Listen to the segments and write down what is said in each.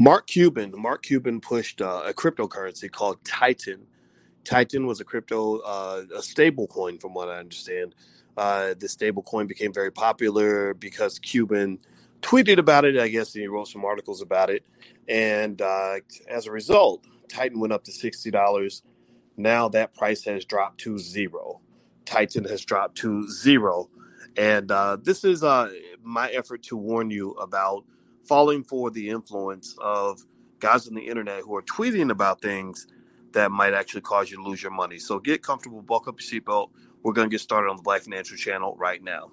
Mark Cuban, Mark Cuban pushed uh, a cryptocurrency called Titan. Titan was a crypto, uh, a stable coin, from what I understand. Uh, the stable coin became very popular because Cuban tweeted about it, I guess, and he wrote some articles about it. And uh, as a result, Titan went up to $60. Now that price has dropped to zero. Titan has dropped to zero. And uh, this is uh, my effort to warn you about falling for the influence of guys on the internet who are tweeting about things that might actually cause you to lose your money. So get comfortable, buckle up your seatbelt. We're going to get started on the Black Financial Channel right now.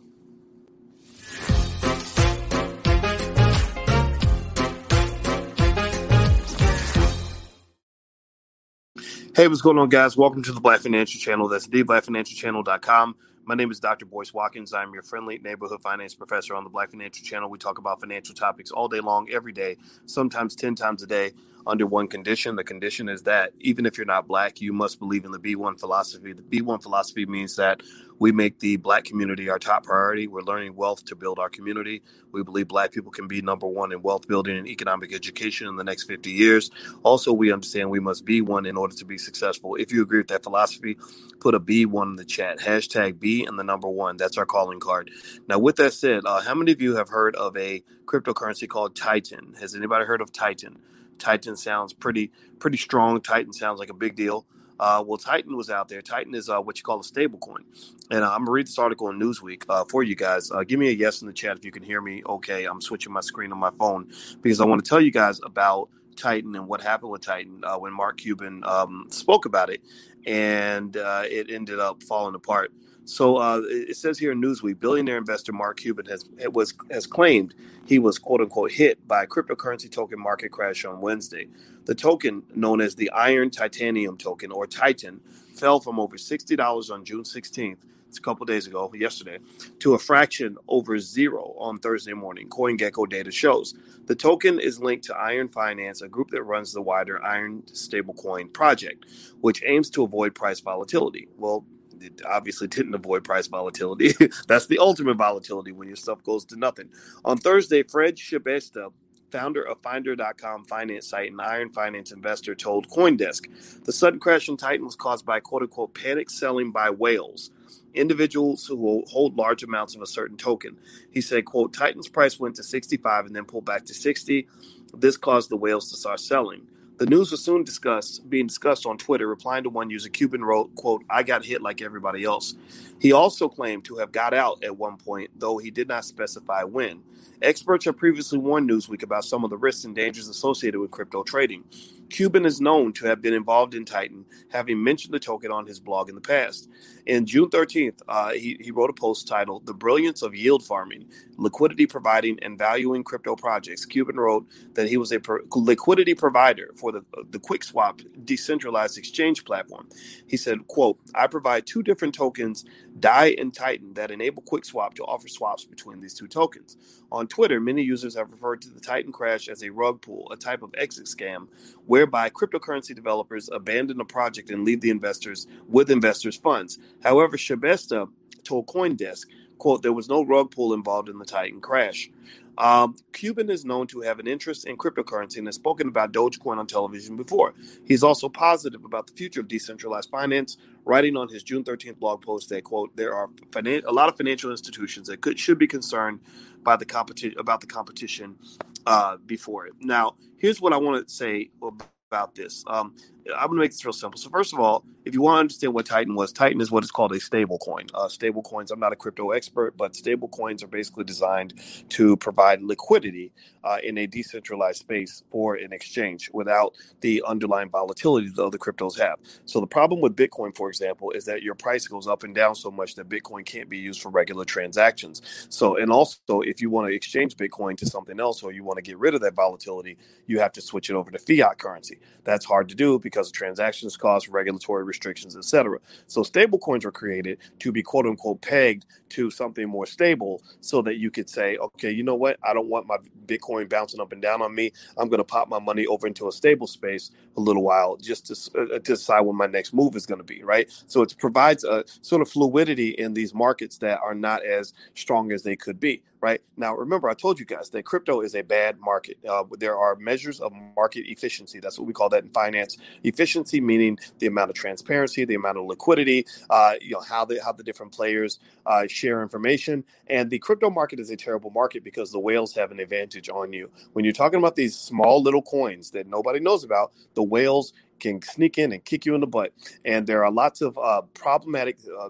Hey, what's going on, guys? Welcome to the Black Financial Channel. That's theblackfinancialchannel.com. My name is Dr. Boyce Watkins. I'm your friendly neighborhood finance professor on the Black Financial Channel. We talk about financial topics all day long, every day, sometimes 10 times a day under one condition. The condition is that even if you're not black, you must believe in the B1 philosophy. The B1 philosophy means that we make the black community our top priority. We're learning wealth to build our community. We believe black people can be number one in wealth building and economic education in the next 50 years. Also, we understand we must be one in order to be successful. If you agree with that philosophy, put a B1 in the chat. Hashtag B and the number one. That's our calling card. Now, with that said, uh, how many of you have heard of a cryptocurrency called Titan? Has anybody heard of Titan? Titan sounds pretty pretty strong. Titan sounds like a big deal. Uh, well, Titan was out there. Titan is uh, what you call a stable coin. And uh, I'm going to read this article in Newsweek uh, for you guys. Uh, give me a yes in the chat if you can hear me okay. I'm switching my screen on my phone because I want to tell you guys about Titan and what happened with Titan uh, when Mark Cuban um, spoke about it. And it ended up falling apart. So uh, it says here in Newsweek, billionaire investor Mark Cuban has was has claimed he was quote unquote hit by a cryptocurrency token market crash on Wednesday. The token, known as the Iron Titanium token or Titan, fell from over sixty dollars on June 16th. It's a couple days ago, yesterday, to a fraction over zero on Thursday morning. CoinGecko data shows the token is linked to Iron Finance, a group that runs the wider Iron stablecoin project, which aims to avoid price volatility. Well, it obviously didn't avoid price volatility. That's the ultimate volatility when your stuff goes to nothing. On Thursday, Fred Schebesta, founder of Finder.com finance site and Iron Finance investor, told Coindesk the sudden crash in Titan was caused by quote unquote panic selling by whales individuals who hold large amounts of a certain token. He said, quote, Titan's price went to 65 and then pulled back to 60. This caused the whales to start selling. The news was soon discussed, being discussed on Twitter. Replying to one user, Cuban wrote, "quote I got hit like everybody else." He also claimed to have got out at one point, though he did not specify when. Experts have previously warned Newsweek about some of the risks and dangers associated with crypto trading. Cuban is known to have been involved in Titan, having mentioned the token on his blog in the past. In June 13th, uh, he, he wrote a post titled The Brilliance of Yield Farming, Liquidity Providing and Valuing Crypto Projects. Cuban wrote that he was a per- liquidity provider for the, the QuickSwap decentralized exchange platform. He said, quote, I provide two different tokens, DAI and Titan, that enable QuickSwap to offer swaps between these two tokens. On Twitter, many users have referred to the Titan crash as a rug pull, a type of exit scam whereby cryptocurrency developers abandon a project and leave the investors with investors' funds. However, Schebesta told CoinDesk, quote, there was no rug pull involved in the Titan crash. Um, Cuban is known to have an interest in cryptocurrency and has spoken about Dogecoin on television before. He's also positive about the future of decentralized finance, writing on his June 13th blog post that, quote, there are finan- a lot of financial institutions that could should be concerned by the competition about the competition uh, before it. Now, here's what I want to say about this. Um, I'm going to make this real simple. So, first of all, if you want to understand what Titan was, Titan is what is called a stable coin. Uh, stable coins, I'm not a crypto expert, but stable coins are basically designed to provide liquidity uh, in a decentralized space for an exchange without the underlying volatility that other cryptos have. So, the problem with Bitcoin, for example, is that your price goes up and down so much that Bitcoin can't be used for regular transactions. So, and also, if you want to exchange Bitcoin to something else or you want to get rid of that volatility, you have to switch it over to fiat currency. That's hard to do because because of transactions costs, regulatory restrictions, etc. So stablecoins were created to be quote unquote pegged to something more stable so that you could say, okay, you know what? I don't want my Bitcoin bouncing up and down on me. I'm going to pop my money over into a stable space a little while just to, uh, to decide when my next move is going to be, right? So it provides a sort of fluidity in these markets that are not as strong as they could be. Right? Now, remember, I told you guys that crypto is a bad market. Uh, there are measures of market efficiency. That's what we call that in finance. Efficiency meaning the amount of transparency, the amount of liquidity, uh, you know, how the how the different players uh, share information. And the crypto market is a terrible market because the whales have an advantage on you. When you're talking about these small little coins that nobody knows about, the whales can sneak in and kick you in the butt. And there are lots of uh, problematic uh,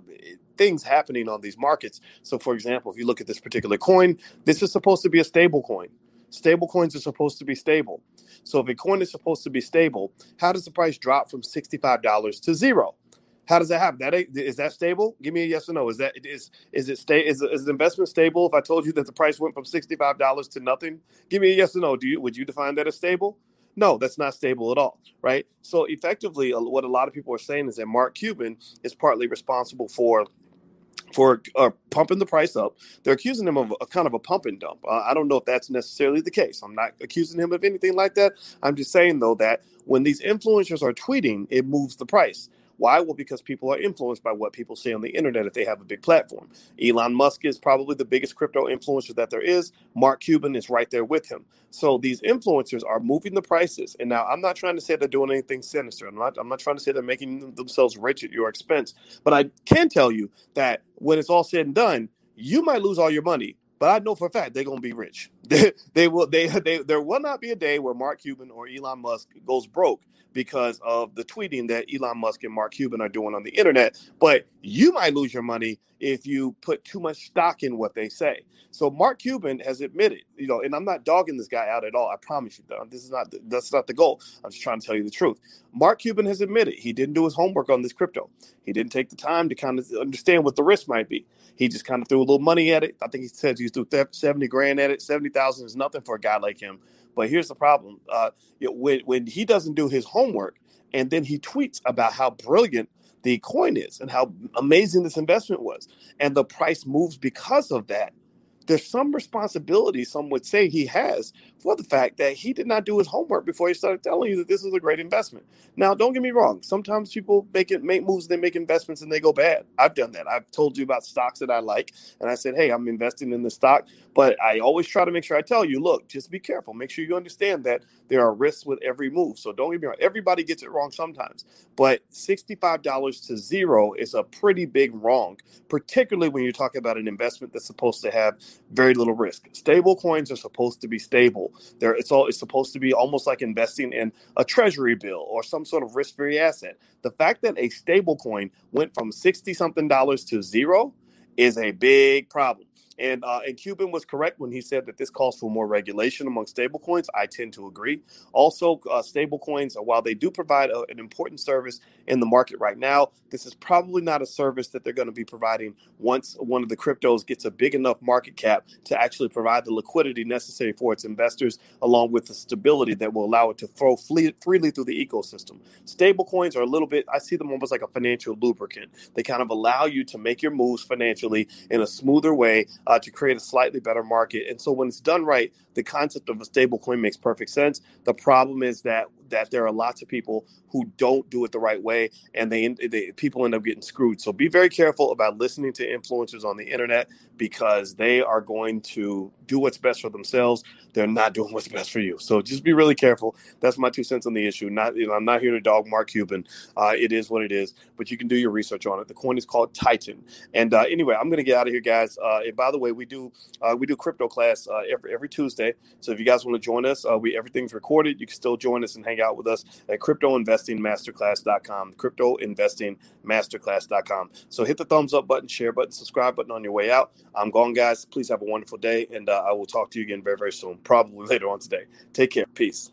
things happening on these markets. So, for example, if you look at this particular coin, this is supposed to be a stable coin. Stable coins are supposed to be stable. So, if a coin is supposed to be stable, how does the price drop from $65 to zero? How does that happen? That is that stable? Give me a yes or no. Is that is is it stay is, is the investment stable? If I told you that the price went from sixty five dollars to nothing, give me a yes or no. Do you would you define that as stable? No, that's not stable at all, right? So effectively, what a lot of people are saying is that Mark Cuban is partly responsible for for uh, pumping the price up. They're accusing him of a kind of a pump and dump. Uh, I don't know if that's necessarily the case. I'm not accusing him of anything like that. I'm just saying though that when these influencers are tweeting, it moves the price. Why? Well, because people are influenced by what people say on the internet if they have a big platform. Elon Musk is probably the biggest crypto influencer that there is. Mark Cuban is right there with him. So these influencers are moving the prices. And now I'm not trying to say they're doing anything sinister. I'm not I'm not trying to say they're making themselves rich at your expense. But I can tell you that when it's all said and done, you might lose all your money but I know for a fact they're gonna be rich. They, they will. They, they there will not be a day where Mark Cuban or Elon Musk goes broke because of the tweeting that Elon Musk and Mark Cuban are doing on the internet. But you might lose your money if you put too much stock in what they say. So Mark Cuban has admitted, you know, and I'm not dogging this guy out at all. I promise you, that this is not that's not the goal. I'm just trying to tell you the truth. Mark Cuban has admitted he didn't do his homework on this crypto. He didn't take the time to kind of understand what the risk might be. He just kind of threw a little money at it. I think he said he threw 70 grand at it. 70,000 is nothing for a guy like him. But here's the problem: uh, when when he doesn't do his homework, and then he tweets about how brilliant the coin is and how amazing this investment was, and the price moves because of that there's some responsibility some would say he has for the fact that he did not do his homework before he started telling you that this is a great investment. Now, don't get me wrong. Sometimes people make it make moves, they make investments and they go bad. I've done that. I've told you about stocks that I like, and I said, hey, I'm investing in the stock. But I always try to make sure I tell you, look, just be careful. Make sure you understand that there are risks with every move. So don't get me wrong. Everybody gets it wrong sometimes. But $65 to zero is a pretty big wrong, particularly when you're talking about an investment that's supposed to have very little risk. Stable coins are supposed to be stable. There, it's all it's supposed to be almost like investing in a treasury bill or some sort of risk-free asset. The fact that a stable coin went from 60 something dollars to zero is a big problem. And uh, and Cuban was correct when he said that this calls for more regulation among stablecoins. I tend to agree. Also, uh, stablecoins, uh, while they do provide a, an important service in the market right now, this is probably not a service that they're going to be providing once one of the cryptos gets a big enough market cap to actually provide the liquidity necessary for its investors, along with the stability that will allow it to flow freely through the ecosystem. Stablecoins are a little bit, I see them almost like a financial lubricant. They kind of allow you to make your moves financially in a smoother way uh, to create a slightly better market. And so when it's done right, the concept of a stable coin makes perfect sense. The problem is that that there are lots of people who don't do it the right way, and they, they people end up getting screwed. So be very careful about listening to influencers on the internet because they are going to do what's best for themselves. They're not doing what's best for you. So just be really careful. That's my two cents on the issue. Not you know, I'm not here to dog Mark Cuban. Uh, it is what it is, but you can do your research on it. The coin is called Titan. And uh, anyway, I'm going to get out of here, guys. Uh, and by the way, we do uh, we do crypto class uh, every every Tuesday. So if you guys want to join us, uh, we everything's recorded. You can still join us and hang out with us at cryptoinvestingmasterclass.com. Cryptoinvestingmasterclass.com. So hit the thumbs up button, share button, subscribe button on your way out. I'm gone, guys. Please have a wonderful day, and uh, I will talk to you again very, very soon, probably later on today. Take care. Peace.